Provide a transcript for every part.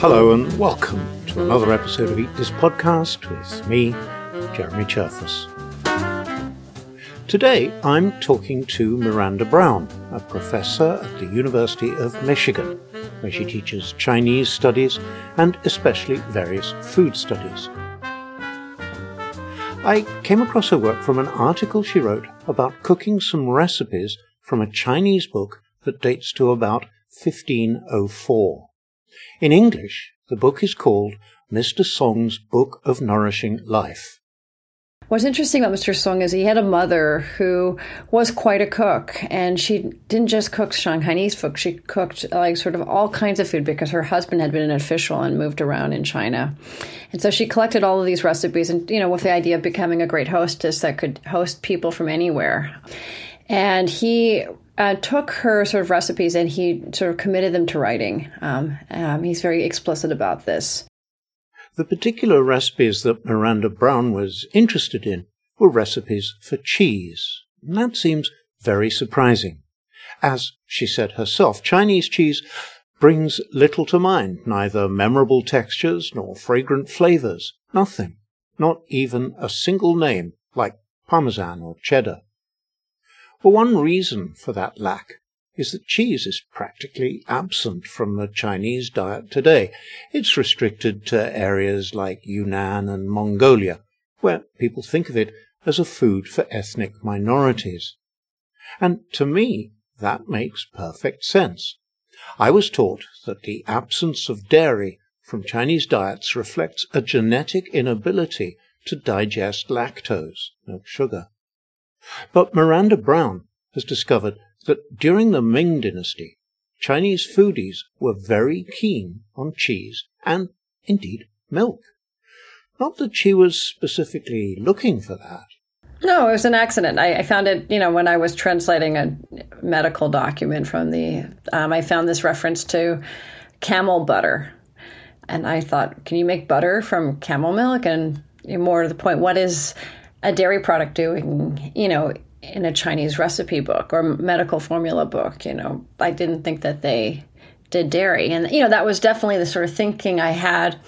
Hello and welcome to another episode of Eat This Podcast with me, Jeremy Cherfas. Today I'm talking to Miranda Brown, a professor at the University of Michigan, where she teaches Chinese studies and especially various food studies. I came across her work from an article she wrote about cooking some recipes from a Chinese book that dates to about 1504. In English, the book is called Mr. Song's Book of Nourishing Life. What's interesting about Mr. Song is he had a mother who was quite a cook, and she didn't just cook Shanghainese food. She cooked like sort of all kinds of food because her husband had been an official and moved around in China, and so she collected all of these recipes, and you know, with the idea of becoming a great hostess that could host people from anywhere. And he uh, took her sort of recipes and he sort of committed them to writing. Um, um, he's very explicit about this. The particular recipes that Miranda Brown was interested in were recipes for cheese. And that seems very surprising. As she said herself, Chinese cheese brings little to mind, neither memorable textures nor fragrant flavors, nothing, not even a single name like Parmesan or cheddar. Well, one reason for that lack is that cheese is practically absent from the Chinese diet today. It's restricted to areas like Yunnan and Mongolia, where people think of it as a food for ethnic minorities. And to me, that makes perfect sense. I was taught that the absence of dairy from Chinese diets reflects a genetic inability to digest lactose, milk sugar. But Miranda Brown has discovered that during the Ming Dynasty, Chinese foodies were very keen on cheese and, indeed, milk. Not that she was specifically looking for that. No, it was an accident. I, I, found it, you know, when I was translating a medical document from the, um, I found this reference to camel butter. And I thought, can you make butter from camel milk? And more to the point, what is a dairy product doing, you know, in a Chinese recipe book or medical formula book. You know, I didn't think that they did dairy. And, you know, that was definitely the sort of thinking I had,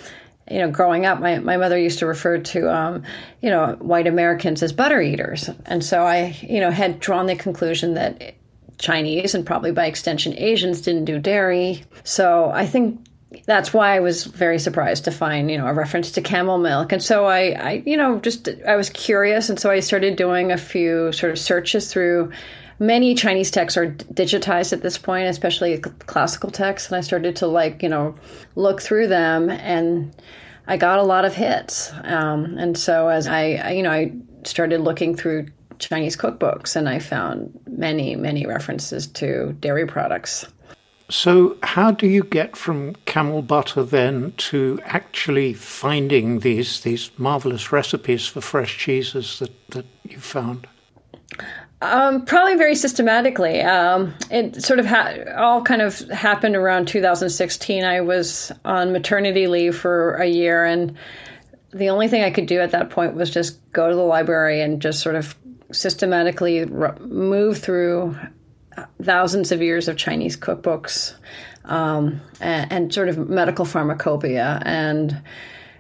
you know, growing up. My, my mother used to refer to, um, you know, white Americans as butter eaters. And so I, you know, had drawn the conclusion that Chinese and probably by extension Asians didn't do dairy. So I think that's why I was very surprised to find, you know, a reference to camel milk. And so I, I, you know, just I was curious, and so I started doing a few sort of searches through. Many Chinese texts are digitized at this point, especially classical texts, and I started to like, you know, look through them, and I got a lot of hits. Um, and so as I, I, you know, I started looking through Chinese cookbooks, and I found many, many references to dairy products. So, how do you get from camel butter then to actually finding these these marvelous recipes for fresh cheeses that, that you found? Um, probably very systematically. Um, it sort of ha- all kind of happened around 2016. I was on maternity leave for a year, and the only thing I could do at that point was just go to the library and just sort of systematically r- move through thousands of years of Chinese cookbooks um, and, and, sort of medical pharmacopoeia. And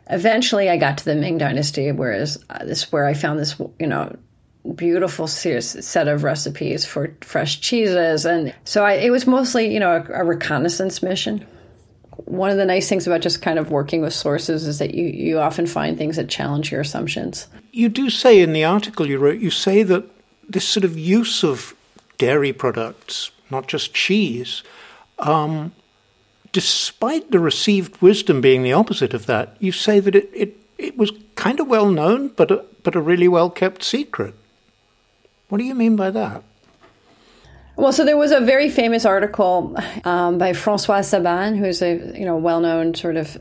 eventually I got to the Ming Dynasty, whereas uh, this where I found this, you know, beautiful set of recipes for fresh cheeses. And so I, it was mostly, you know, a, a reconnaissance mission one of the nice things about just kind of working with sources is that you, you often find things that challenge your assumptions. You do say in the article you wrote, you say that this sort of use of dairy products, not just cheese, um, despite the received wisdom being the opposite of that, you say that it, it, it was kind of well known, but a, but a really well kept secret. What do you mean by that? Well, so there was a very famous article um, by Francois Sabban, who's a you know well known sort of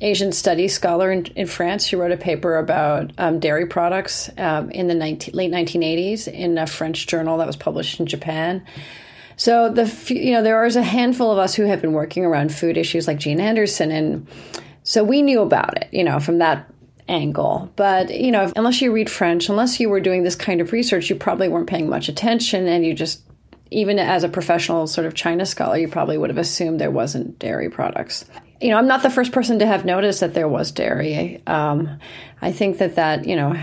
Asian studies scholar in, in, France. She wrote a paper about um, dairy products um, in the 19, late 1980s in a French journal that was published in Japan. So the you know there was a handful of us who have been working around food issues like Gene Anderson, and so we knew about it, you know, from that angle. But you know, unless you read French, unless you were doing this kind of research, you probably weren't paying much attention, and you just even as a professional sort of China scholar, you probably would have assumed there wasn't dairy products. You know, I'm not the first person to have noticed that there was dairy. Um, I think that that you know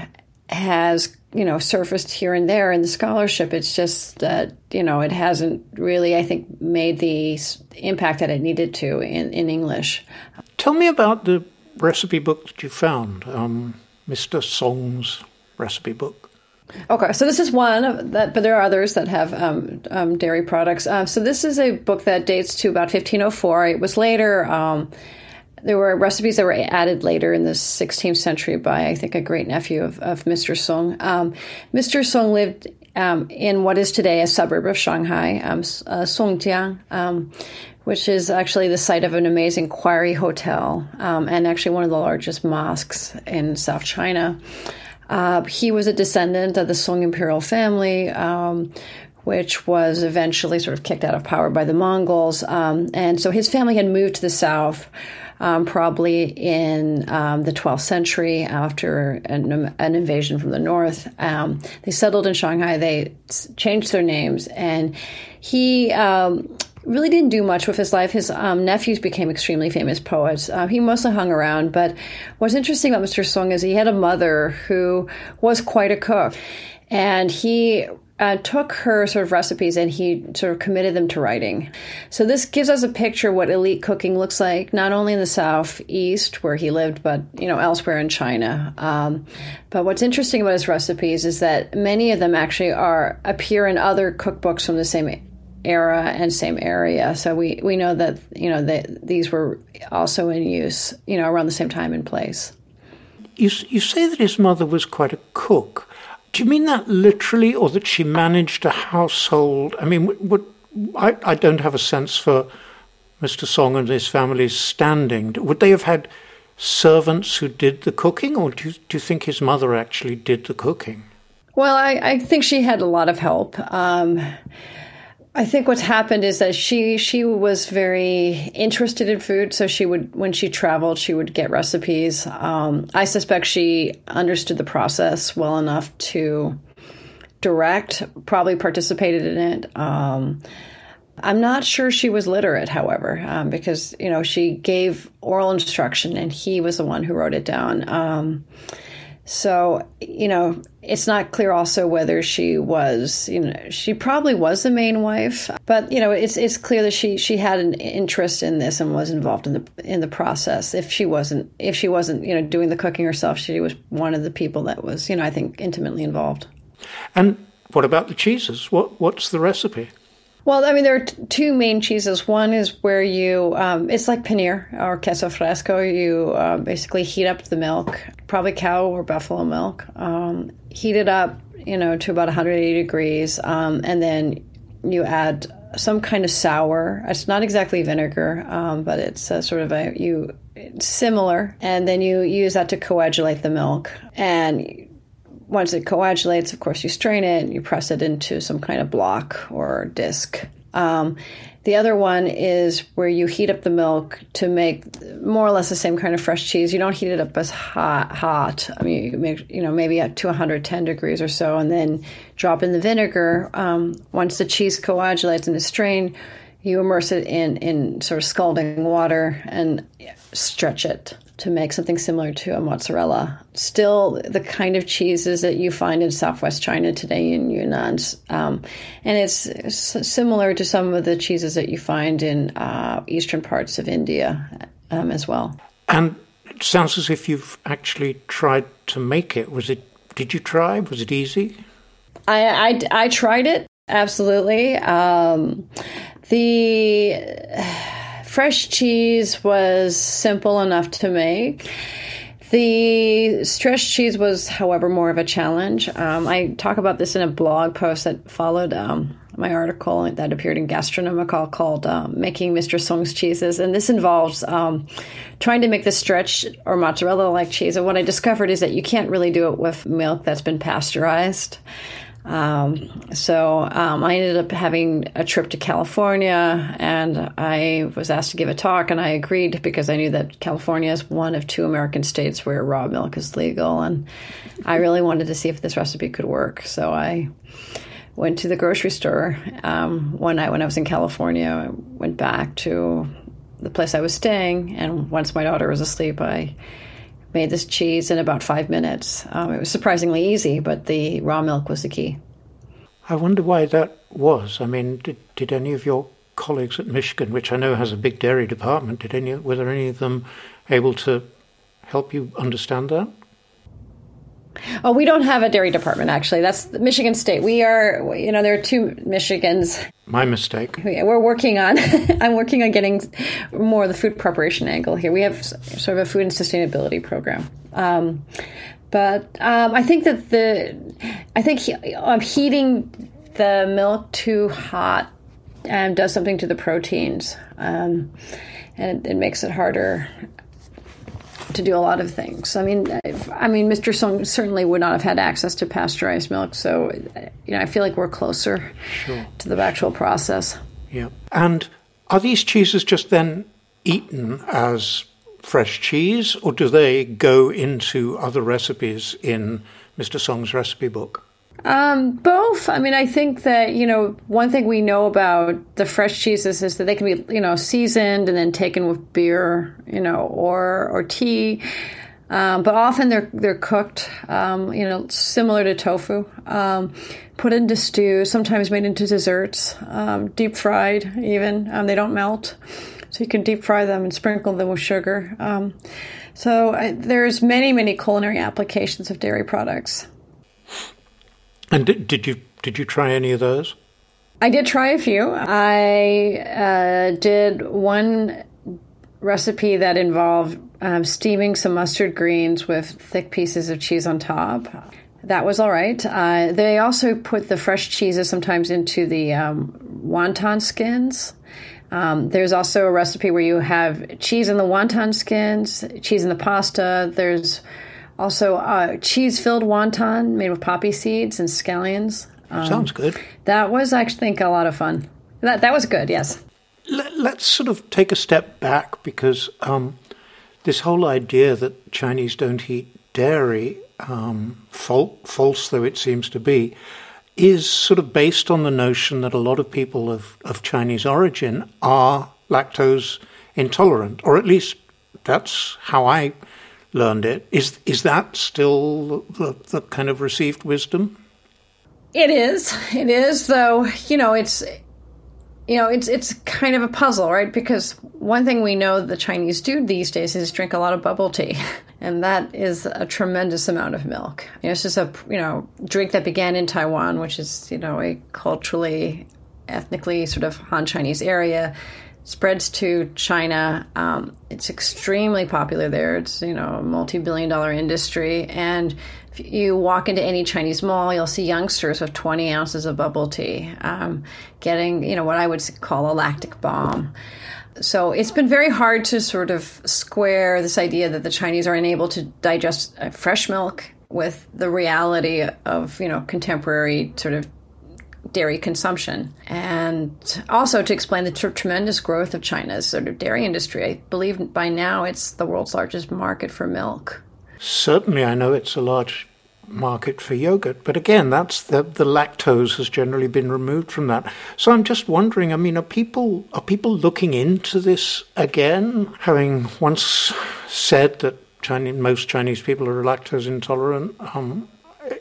has you know surfaced here and there in the scholarship. It's just that you know it hasn't really, I think, made the impact that it needed to in, in English. Tell me about the recipe book that you found, um, Mr. Song's recipe book. Okay, so this is one that, but there are others that have um, um, dairy products. Uh, so this is a book that dates to about 1504. It was later. Um, there were recipes that were added later in the 16th century by, I think, a great nephew of, of Mr. Song. Mr. Um, Song lived um, in what is today a suburb of Shanghai, um, uh, Songjiang, um, which is actually the site of an amazing quarry hotel and actually one of the largest mosques in South China. Uh, he was a descendant of the Song imperial family, um, which was eventually sort of kicked out of power by the Mongols. Um, and so his family had moved to the south. Um, probably in um, the 12th century after an, an invasion from the north. Um, they settled in Shanghai. They changed their names, and he um, really didn't do much with his life. His um, nephews became extremely famous poets. Uh, he mostly hung around, but what's interesting about Mr. Song is he had a mother who was quite a cook, and he uh, took her sort of recipes and he sort of committed them to writing. So this gives us a picture of what elite cooking looks like, not only in the southeast where he lived, but you know elsewhere in China. Um, but what's interesting about his recipes is that many of them actually are appear in other cookbooks from the same era and same area. So we, we know that you know that these were also in use, you know, around the same time and place. You you say that his mother was quite a cook. Do you mean that literally, or that she managed a household? I mean, what, I I don't have a sense for Mr. Song and his family's standing. Would they have had servants who did the cooking, or do you, do you think his mother actually did the cooking? Well, I, I think she had a lot of help. Um, I think what's happened is that she she was very interested in food, so she would when she traveled, she would get recipes. Um, I suspect she understood the process well enough to direct, probably participated in it. Um, I'm not sure she was literate, however, um, because you know she gave oral instruction and he was the one who wrote it down. So, you know, it's not clear also whether she was, you know, she probably was the main wife, but you know, it's it's clear that she she had an interest in this and was involved in the in the process. If she wasn't if she wasn't, you know, doing the cooking herself, she was one of the people that was, you know, I think intimately involved. And what about the cheeses? What what's the recipe? Well, I mean, there are t- two main cheeses. One is where you, um, it's like paneer or queso fresco. You uh, basically heat up the milk, probably cow or buffalo milk, um, heat it up, you know, to about 180 degrees, um, and then you add some kind of sour. It's not exactly vinegar, um, but it's a sort of a you similar, and then you use that to coagulate the milk and once it coagulates, of course, you strain it you press it into some kind of block or disc. Um, the other one is where you heat up the milk to make more or less the same kind of fresh cheese. You don't heat it up as hot. hot. I mean, you make you know maybe up to 110 degrees or so, and then drop in the vinegar. Um, once the cheese coagulates and is strained, you immerse it in in sort of scalding water and stretch it to make something similar to a mozzarella. Still, the kind of cheeses that you find in southwest China today in Yunnan. Um, and it's, similar to some of the cheeses that you find in uh, eastern parts of India um, as well. And it sounds as if you've actually tried to make it. Was it? Did you try? Was it easy? I, I, I tried it, absolutely. Um, the fresh cheese was simple enough to make. The stretched cheese was, however, more of a challenge. Um, I talk about this in a blog post that followed um, my article that appeared in Gastronomica called uh, Making Mr. Song's Cheeses. And this involves um, trying to make the stretch or mozzarella like cheese. And what I discovered is that you can't really do it with milk that's been pasteurized. Um, so um, I ended up having a trip to California, and I was asked to give a talk, and I agreed because I knew that California is one of two American states where raw milk is legal, and I really wanted to see if this recipe could work. So I went to the grocery store um, one night when I was in California. I went back to the place I was staying, and once my daughter was asleep, I made this cheese in about five minutes. Um, it was surprisingly easy, but the raw milk was the key. I wonder why that was. I mean, did, did any of your colleagues at Michigan, which I know has a big dairy department, did any were there any of them able to help you understand that? Oh, we don't have a dairy department actually. That's Michigan State. We are, you know, there are two Michigans. My mistake. We're working on. I'm working on getting more of the food preparation angle here. We have sort of a food and sustainability program. Um, but um, I think that the, I think he, um, heating the milk too hot um, does something to the proteins, um, and it, it makes it harder to do a lot of things. I mean, I mean, Mr. Song certainly would not have had access to pasteurized milk, so you know, I feel like we're closer sure. to the actual process. Yeah, and are these cheeses just then eaten as fresh cheese, or do they go into other recipes in Mr. Song's recipe book? Um, both. I mean, I think that, you know, one thing we know about the fresh cheeses is that they can be, you know, seasoned and then taken with beer, you know, or, or tea. Um, but often they're they're cooked, um, you know, similar to tofu, um, put into stew, sometimes made into desserts, um, deep fried even. Um, they don't melt, so you can deep fry them and sprinkle them with sugar. Um, so I, there's many many culinary applications of dairy products. And did, did you did you try any of those? I did try a few. I uh, did one recipe that involved um, steaming some mustard greens with thick pieces of cheese on top. That was all right. Uh, they also put the fresh cheeses sometimes into the um, wonton skins. Um, there's also a recipe where you have cheese in the wonton skins, cheese in the pasta. There's also, uh, cheese filled wonton made with poppy seeds and scallions. Um, Sounds good. That was, I think, a lot of fun. That, that was good, yes. Let, us sort of take a step back because um, this whole idea that Chinese don't eat dairy, um, fal- false though it seems to be, is sort of based on the notion that a lot of people of, of Chinese origin are lactose intolerant, or at least that's how I learned it. Is is that still the, the kind of received wisdom? It is. It is, though. You know, it's you know, it's it's kind of a puzzle, right? Because one thing we know the Chinese do these days is drink a lot of bubble tea, and that is a tremendous amount of milk. You know, it's just a you know drink that began in Taiwan, which is you know a culturally, ethnically sort of Han Chinese area spreads to China. Um, it's extremely popular there. It's you know a multi-billion dollar industry, and if you walk into any Chinese mall, you'll see youngsters with 20 ounces of bubble tea, um, getting you know what I would call a lactic bomb. So it's been very hard to sort of square this idea that the Chinese are unable to digest uh, fresh milk with the reality of you know contemporary sort of dairy consumption. And also to explain the tr- tremendous growth of China's sort of dairy industry. I believe by now it's the world's largest market for milk. Certainly, I know it's a large market for yogurt, but again, that's the, the lactose has generally been removed from that. So I'm just wondering. I mean, are people are people looking into this again, having once said that Chinese, most Chinese people are lactose intolerant? Um,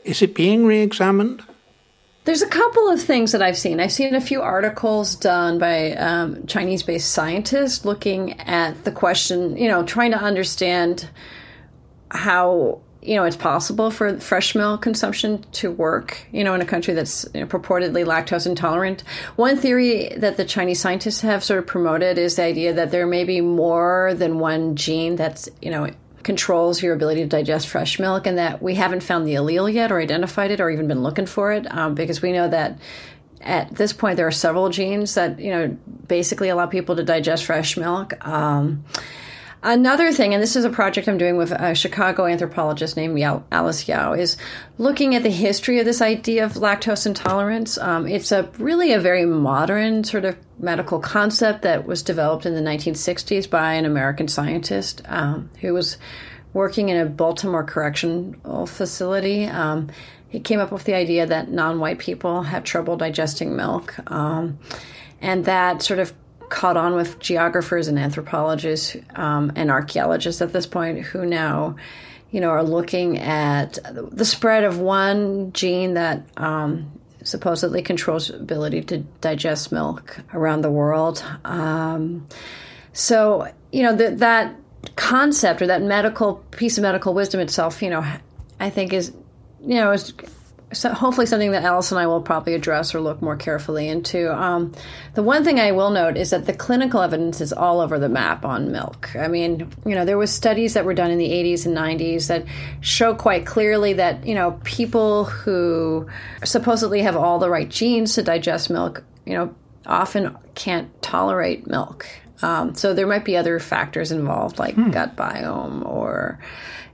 is it being re-examined? There's a couple of things that I've seen. I've seen a few articles done by um, Chinese based scientists looking at the question, you know, trying to understand how you know it's possible for fresh milk consumption to work you know in a country that's you know, purportedly lactose intolerant one theory that the chinese scientists have sort of promoted is the idea that there may be more than one gene that's you know controls your ability to digest fresh milk, and that we haven't found the allele yet or identified it or even been looking for it um, because we know that at this point there are several genes that you know basically allow people to digest fresh milk. Um, Another thing, and this is a project I'm doing with a Chicago anthropologist named Alice Yao, is looking at the history of this idea of lactose intolerance. Um, it's a really a very modern sort of medical concept that was developed in the 1960s by an American scientist um, who was working in a Baltimore correctional facility. Um, he came up with the idea that non-white people have trouble digesting milk, um, and that sort of caught on with geographers and anthropologists um, and archaeologists at this point who now you know are looking at the spread of one gene that um, supposedly controls ability to digest milk around the world. Um, so you know that that concept or that medical piece of medical wisdom itself you know i think is you know is so hopefully something that Alice and I will probably address or look more carefully into. Um, the one thing I will note is that the clinical evidence is all over the map on milk. I mean, you know, there was studies that were done in the 80s and 90s that show quite clearly that you know people who supposedly have all the right genes to digest milk, you know, often can't tolerate milk. Um, so there might be other factors involved, like hmm. gut biome or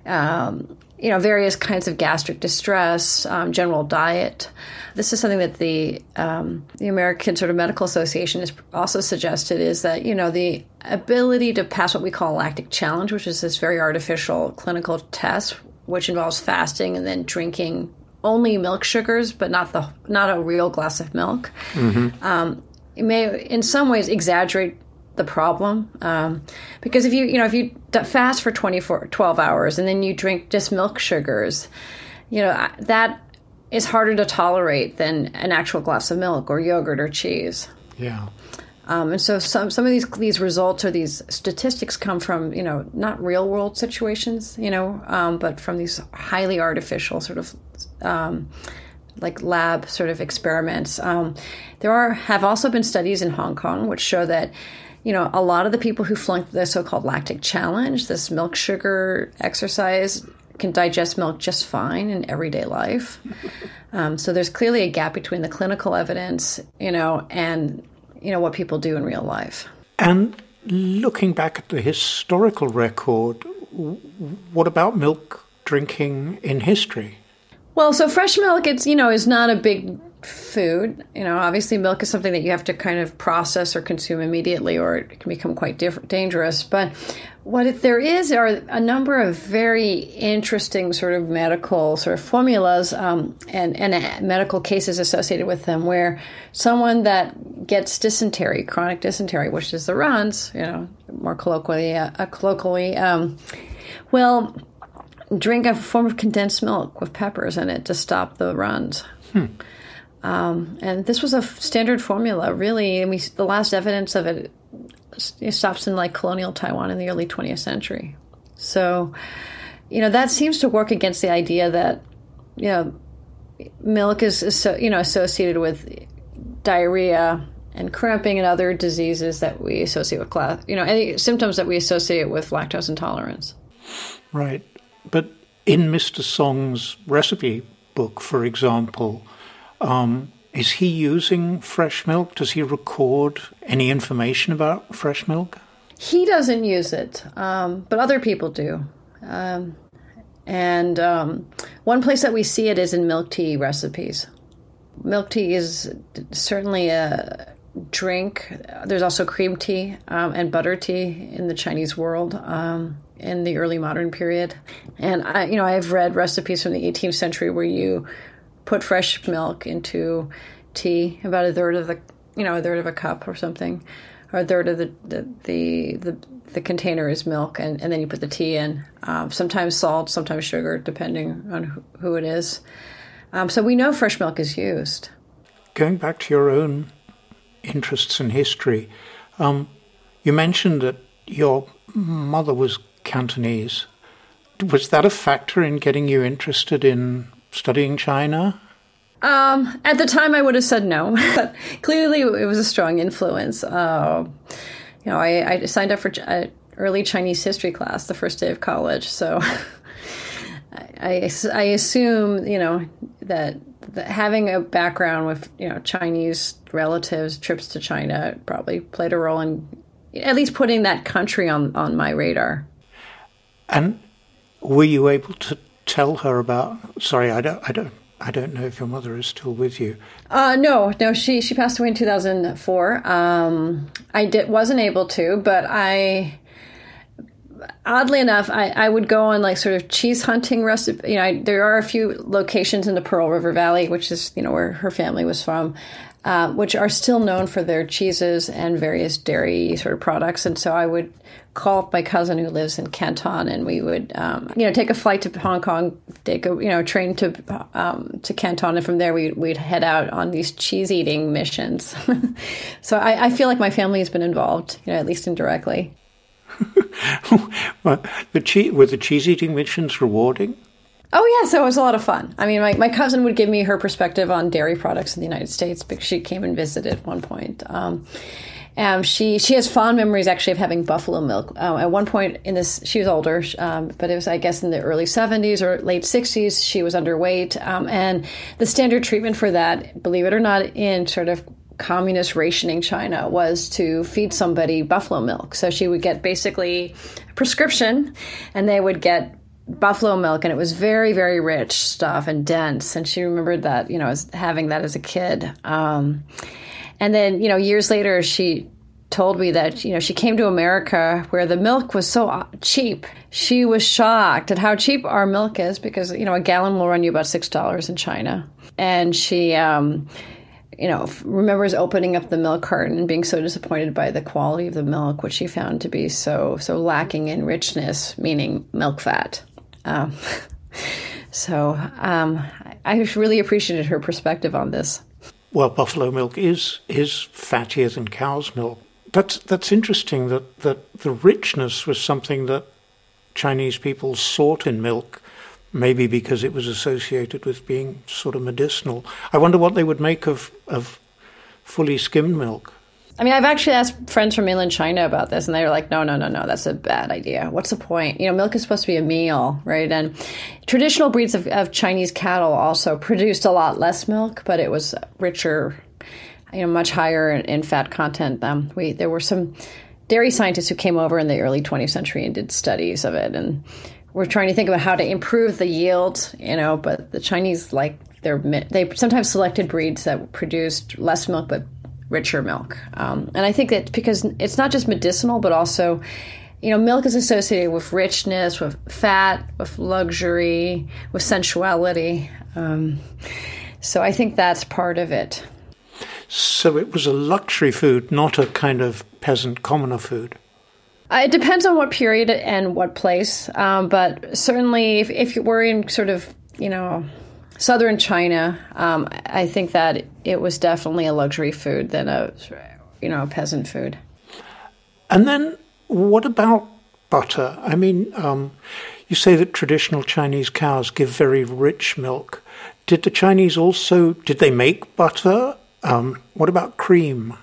um, you know, various kinds of gastric distress, um, general diet. This is something that the um, the American sort of Medical Association has also suggested is that you know the ability to pass what we call lactic challenge, which is this very artificial clinical test, which involves fasting and then drinking only milk sugars, but not the not a real glass of milk. Mm-hmm. Um, it may, in some ways, exaggerate the problem um, because if you you know if you fast for 24 12 hours and then you drink just milk sugars you know that is harder to tolerate than an actual glass of milk or yogurt or cheese yeah um, and so some some of these these results or these statistics come from you know not real world situations you know um, but from these highly artificial sort of um, like lab sort of experiments. Um, there are have also been studies in Hong Kong which show that you know, a lot of the people who flunked the so-called lactic challenge, this milk sugar exercise, can digest milk just fine in everyday life. Um, so there's clearly a gap between the clinical evidence, you know, and you know what people do in real life. And looking back at the historical record, what about milk drinking in history? Well, so fresh milk, it's you know, is not a big food. You know, obviously, milk is something that you have to kind of process or consume immediately, or it can become quite diff- dangerous. But what if there is are a number of very interesting sort of medical sort of formulas um, and, and uh, medical cases associated with them, where someone that gets dysentery, chronic dysentery, which is the runs, you know, more colloquially, uh, uh colloquially, um, will drink a form of condensed milk with peppers in it to stop the runs. Hmm. Um, and this was a standard formula, really. And we, the last evidence of it, it stops in like colonial Taiwan in the early 20th century. So, you know, that seems to work against the idea that, you know, milk is, is so, you know, associated with diarrhea and cramping and other diseases that we associate with class, you know, any symptoms that we associate with lactose intolerance. Right. But in Mr. Song's recipe book, for example, um, is he using fresh milk? Does he record any information about fresh milk? He doesn't use it, um, but other people do. Um, and um, one place that we see it is in milk tea recipes. Milk tea is certainly a drink. There's also cream tea um, and butter tea in the Chinese world um, in the early modern period. And I, you know, I've read recipes from the 18th century where you put fresh milk into tea, about a third of the, you know, a third of a cup or something, or a third of the the the, the, the container is milk, and, and then you put the tea in. Um, sometimes salt, sometimes sugar, depending on who, who it is. Um, so we know fresh milk is used. Going back to your own interests in history, um, you mentioned that your mother was Cantonese. Was that a factor in getting you interested in studying China? Um, at the time, I would have said no, but clearly it was a strong influence. Uh, you know, I, I, signed up for an early Chinese history class the first day of college, so I, I, assume you know that, that, having a background with you know Chinese relatives, trips to China probably played a role in at least putting that country on on my radar. And were you able to tell her about? Sorry, I don't, I don't, I don't know if your mother is still with you. Uh, no, no, she she passed away in two thousand four. Um, I did wasn't able to, but I oddly enough, I, I would go on like sort of cheese hunting recipe. You know, I, there are a few locations in the Pearl River Valley, which is you know where her family was from, uh, which are still known for their cheeses and various dairy sort of products. And so I would call up my cousin who lives in Canton, and we would, um, you know, take a flight to Hong Kong, take a, you know, train to um, to Canton, and from there we, we'd head out on these cheese eating missions. so I, I, feel like my family has been involved, you know, at least indirectly. well, the cheese were the cheese eating missions rewarding? Oh yeah, so it was a lot of fun. I mean, my, my cousin would give me her perspective on dairy products in the United States because she came and visited at one point. Um, um, she she has fond memories actually of having buffalo milk. Um, at one point in this, she was older, um, but it was I guess in the early '70s or late '60s. She was underweight, um, and the standard treatment for that, believe it or not, in sort of communist rationing China was to feed somebody buffalo milk. So she would get basically a prescription, and they would get buffalo milk and it was very very rich stuff and dense and she remembered that you know as having that as a kid um, and then, you know, years later, she told me that, you know, she came to America where the milk was so uh, cheap. She was shocked at how cheap our milk is because, you know, a gallon will run you about $6 in China. And she, um, you know, remembers opening up the milk carton and being so disappointed by the quality of the milk, which she found to be so so lacking in richness, meaning milk fat. Um, so um, I really appreciated her perspective on this. Well, buffalo milk is is fattier than cow's milk. That's that's interesting that, that the richness was something that Chinese people sought in milk, maybe because it was associated with being sort of medicinal. I wonder what they would make of of fully skimmed milk. I mean, I've actually asked friends from mainland China about this, and they were like, no, no, no, no, that's a bad idea. What's the point? You know, milk is supposed to be a meal, right? And traditional breeds of, of Chinese cattle also produced a lot less milk, but it was richer, you know, much higher in, in fat content. Um, we There were some dairy scientists who came over in the early 20th century and did studies of it. And we're trying to think about how to improve the yield, you know, but the Chinese like, they're, they sometimes selected breeds that produced less milk but richer milk. Um, and I think that because it's not just medicinal, but also, you know, milk is associated with richness, with fat, with luxury, with sensuality. Um, so I think that's part of it. So it was a luxury food, not a kind of peasant commoner food. Uh, it depends on what period and what place, um, but certainly if, if we're in sort of, you know, southern China, um, I think that it was definitely a luxury food than a you know a peasant food. And then what about butter? I mean, um, you say that traditional Chinese cows give very rich milk. Did the Chinese also did they make butter? Um, what about cream?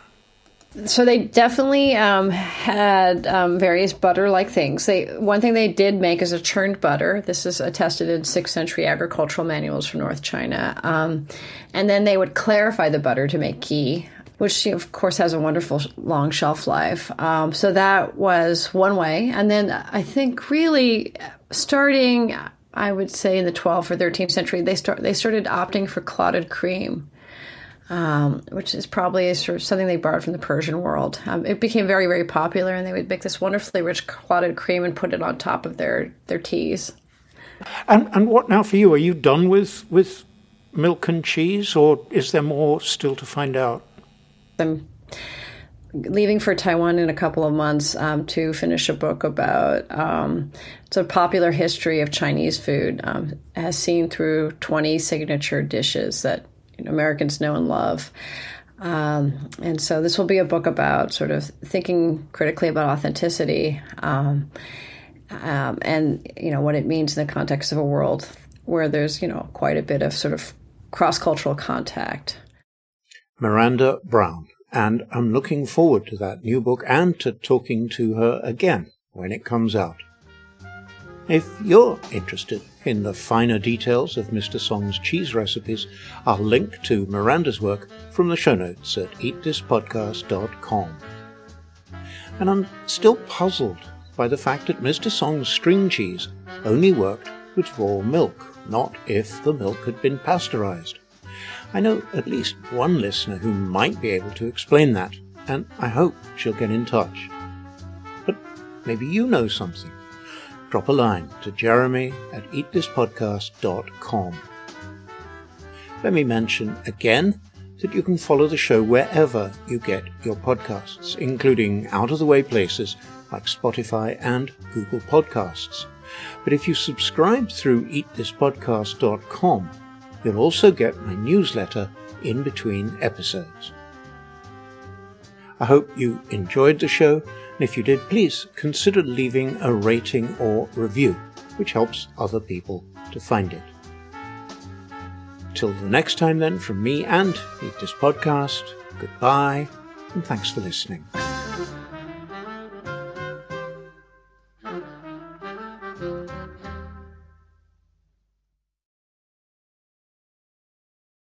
So they definitely um, had um, various butter-like things. They one thing they did make is a churned butter. This is attested in sixth century agricultural manuals from North China. Um, and then they would clarify the butter to make ghee, which of course has a wonderful long shelf life. Um, so that was one way. And then I think really starting, I would say in the 12th or 13th century, they start they started opting for clotted cream um, which is probably sort of something they borrowed from the Persian world. Um, it became very, very popular, and they would make this wonderfully rich clotted cream and put it on top of their their teas. And and what now for you? Are you done with with milk and cheese, or is there more still to find out? I'm leaving for Taiwan in a couple of months um, to finish a book about um, it's a popular history of Chinese food, um, as seen through 20 signature dishes that Americans know and love. Um, and so this will be a book about sort of thinking critically about authenticity um, um, and you know what it means in the context of a world where there's you know quite a bit of sort of cross-cultural contact. Miranda Brown, and I'm looking forward to that new book and to talking to her again when it comes out. If you're interested in the finer details of Mr. Song's cheese recipes, I'll link to Miranda's work from the show notes at eatthispodcast.com. And I'm still puzzled by the fact that Mr. Song's string cheese only worked with raw milk, not if the milk had been pasteurized. I know at least one listener who might be able to explain that, and I hope she'll get in touch. But maybe you know something drop a line to jeremy at eatthispodcast.com. Let me mention again that you can follow the show wherever you get your podcasts, including out of the way places like Spotify and Google Podcasts. But if you subscribe through eatthispodcast.com, you'll also get my newsletter in between episodes. I hope you enjoyed the show, and if you did, please consider leaving a rating or review, which helps other people to find it. Till the next time, then, from me and Eat This Podcast, goodbye, and thanks for listening.